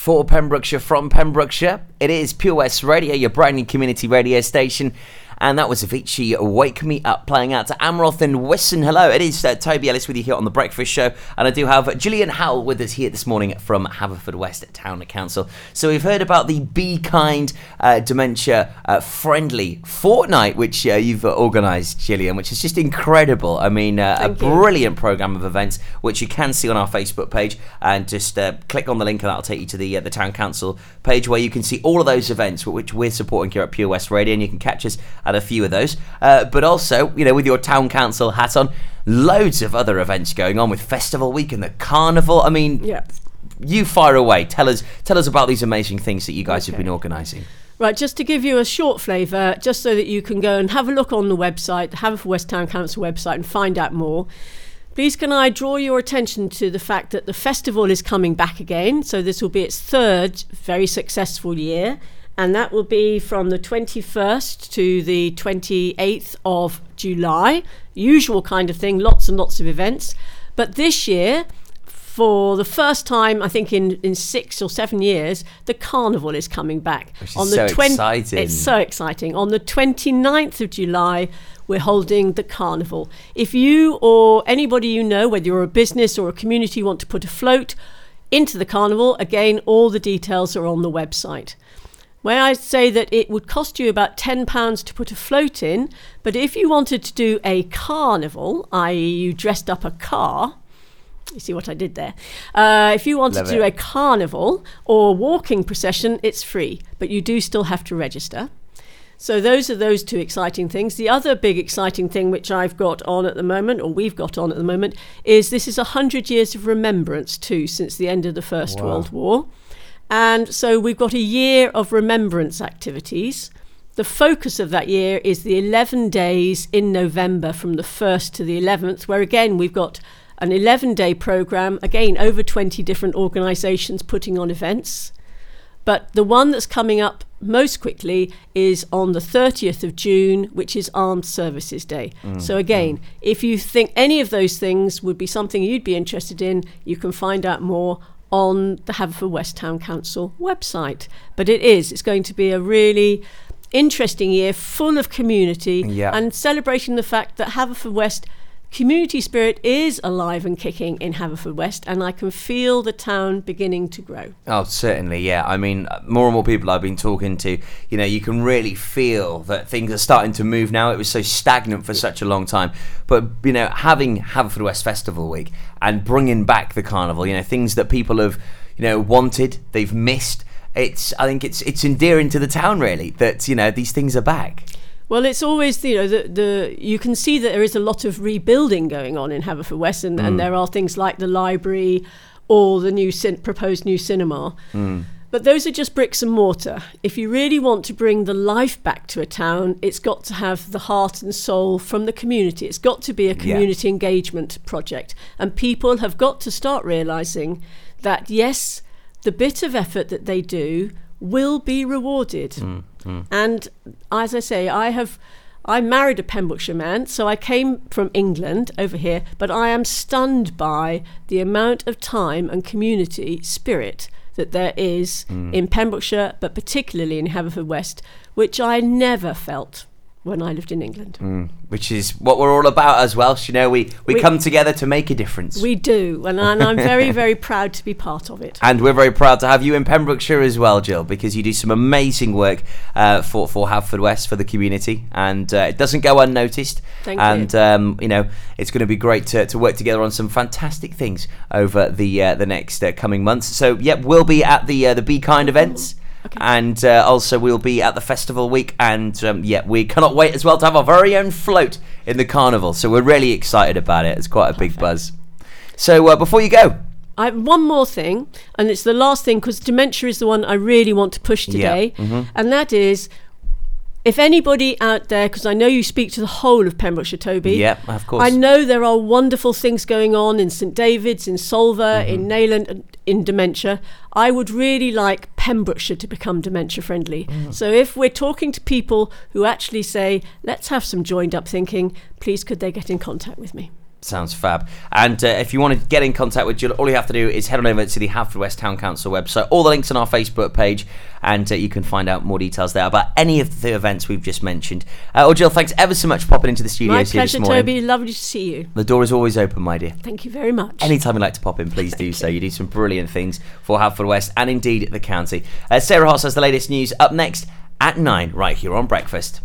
for Pembrokeshire from Pembrokeshire. It is Pure West Radio, your brand new community radio station. And that was Avicii Wake Me Up playing out to Amroth and Wisson. Hello, it is uh, Toby Ellis with you here on The Breakfast Show. And I do have Gillian Howell with us here this morning from Haverfordwest Town Council. So we've heard about the Be Kind uh, Dementia uh, Friendly Fortnight, which uh, you've organised, Gillian, which is just incredible. I mean, uh, a you. brilliant programme of events, which you can see on our Facebook page. And just uh, click on the link and that'll take you to the, uh, the Town Council page where you can see all of those events which we're supporting here at Pure West Radio. And you can catch us at a few of those. Uh, but also, you know, with your Town Council hat on, loads of other events going on with Festival Week and the Carnival. I mean, Yeah. you fire away. Tell us, tell us about these amazing things that you guys have been organising. Right, just to give you a short flavour, just so that you can go and have a look on the website, the Haverfordwest Town Council website, and find out more. Please, can I draw your attention to the fact that the festival is coming back again? So, this will be its third very successful year, and that will be from the 21st to the 28th of July. Usual kind of thing, lots and lots of events. But this year, for the first time, I think in, in six or seven years, the carnival is coming back. Which is so exciting. It's so exciting. On the 29th of July, we're holding the carnival. If you or anybody you know, whether you're a business or a community, want to put a float into the carnival, again, all the details are on the website. Where I say that it would cost you about £10 to put a float in, but if you wanted to do a carnival, i.e., you dressed up a car, you see what I did there? Uh, if you wanted Love to do a carnival or walking procession, it's free, but you do still have to register. So those are those two exciting things. The other big exciting thing which I've got on at the moment, or we've got on at the moment, is this is a hundred years of remembrance too since the end of the First Wow. World War, and so we've got a year of remembrance activities. The focus of that year is the 11 days in November from the 1st to the 11th, where again we've got an 11 day program, again over 20 different organisations putting on events. But the one that's coming up most quickly is on the 30th of June, which is Armed Services Day. Mm, so, again, mm. if you think any of those things would be something you'd be interested in, you can find out more on the Haverfordwest Town Council website. But it is, it's going to be a really interesting year full of community Yeah. and celebrating the fact that Haverfordwest community spirit is alive and kicking in Haverfordwest, and I can feel the town beginning to grow. Oh, certainly, yeah. I mean, more and more people I've been talking to, you know, you can really feel that things are starting to move now. It was so stagnant for such a long time. But, you know, having Haverfordwest Festival Week and bringing back the carnival, you know, things that people have, you know, wanted, they've missed. It's, I think it's it's endearing to the town, really, that, you know, these things are back. Well, it's always you know the the you can see that there is a lot of rebuilding going on in Haverfordwest, and, and mm. there are things like the library or the new cin- proposed new cinema. Mm. But those are just bricks and mortar. If you really want to bring the life back to a town, it's got to have the heart and soul from the community. It's got to be a community engagement project. And people have got to start realizing that, yes, the bit of effort that they do will be rewarded. Mm. Mm. And as I say, I have. I married a Pembrokeshire man, so I came from England over here, but I am stunned by the amount of time and community spirit that there is mm. in Pembrokeshire, but particularly in Haverfordwest, which I never felt when I lived in England. Which is what we're all about as Welsh. You know, we, we, We- come together to make a difference. We do, and, and I'm very, very proud to be part of it. And we're very proud to have you in Pembrokeshire as well, Jill, because you do some amazing work uh, for for Haverfordwest for the community, and uh, it doesn't go unnoticed. Thank you. and um, you know, it's going to be great to, to work together on some fantastic things over the uh, the next uh, coming months. So, yep, we'll be at the uh, the Be Kind events. And uh, also, we'll be at the festival week, and um, yeah, we cannot wait as well to have our very own float in the carnival. So we're really excited about it. It's quite a big buzz. So uh, before you go, I have one more thing, and it's the last thing because dementia is the one I really want to push Yeah, today, mhm. and that is if anybody out there, because I know you speak to the whole of Pembrokeshire, Toby. yeah, of course, I know there are wonderful things going on in St David's, in Solva, Mm-hmm. in Neyland, and in dementia. I would really like Pembrokeshire to become dementia friendly. Mm. So if we're talking to people who actually say, let's have some joined up thinking, please could they get in contact with me? Sounds fab. And uh, if you want to get in contact with Jill, all you have to do is head on over to the Halford Haverfordwest Town Council website. All the links on our Facebook page, and uh, you can find out more details there about any of the events we've just mentioned. Uh, well, Jill, thanks ever so much for popping into the studio My pleasure. Toby. Lovely to see you. The door is always open, my dear. Thank you very much. Anytime you'd like to pop in, please do so. You do some brilliant things for Halford Haverfordwest and indeed the county. Uh, Sarah Haas has the latest news up next at 9 right here on Breakfast.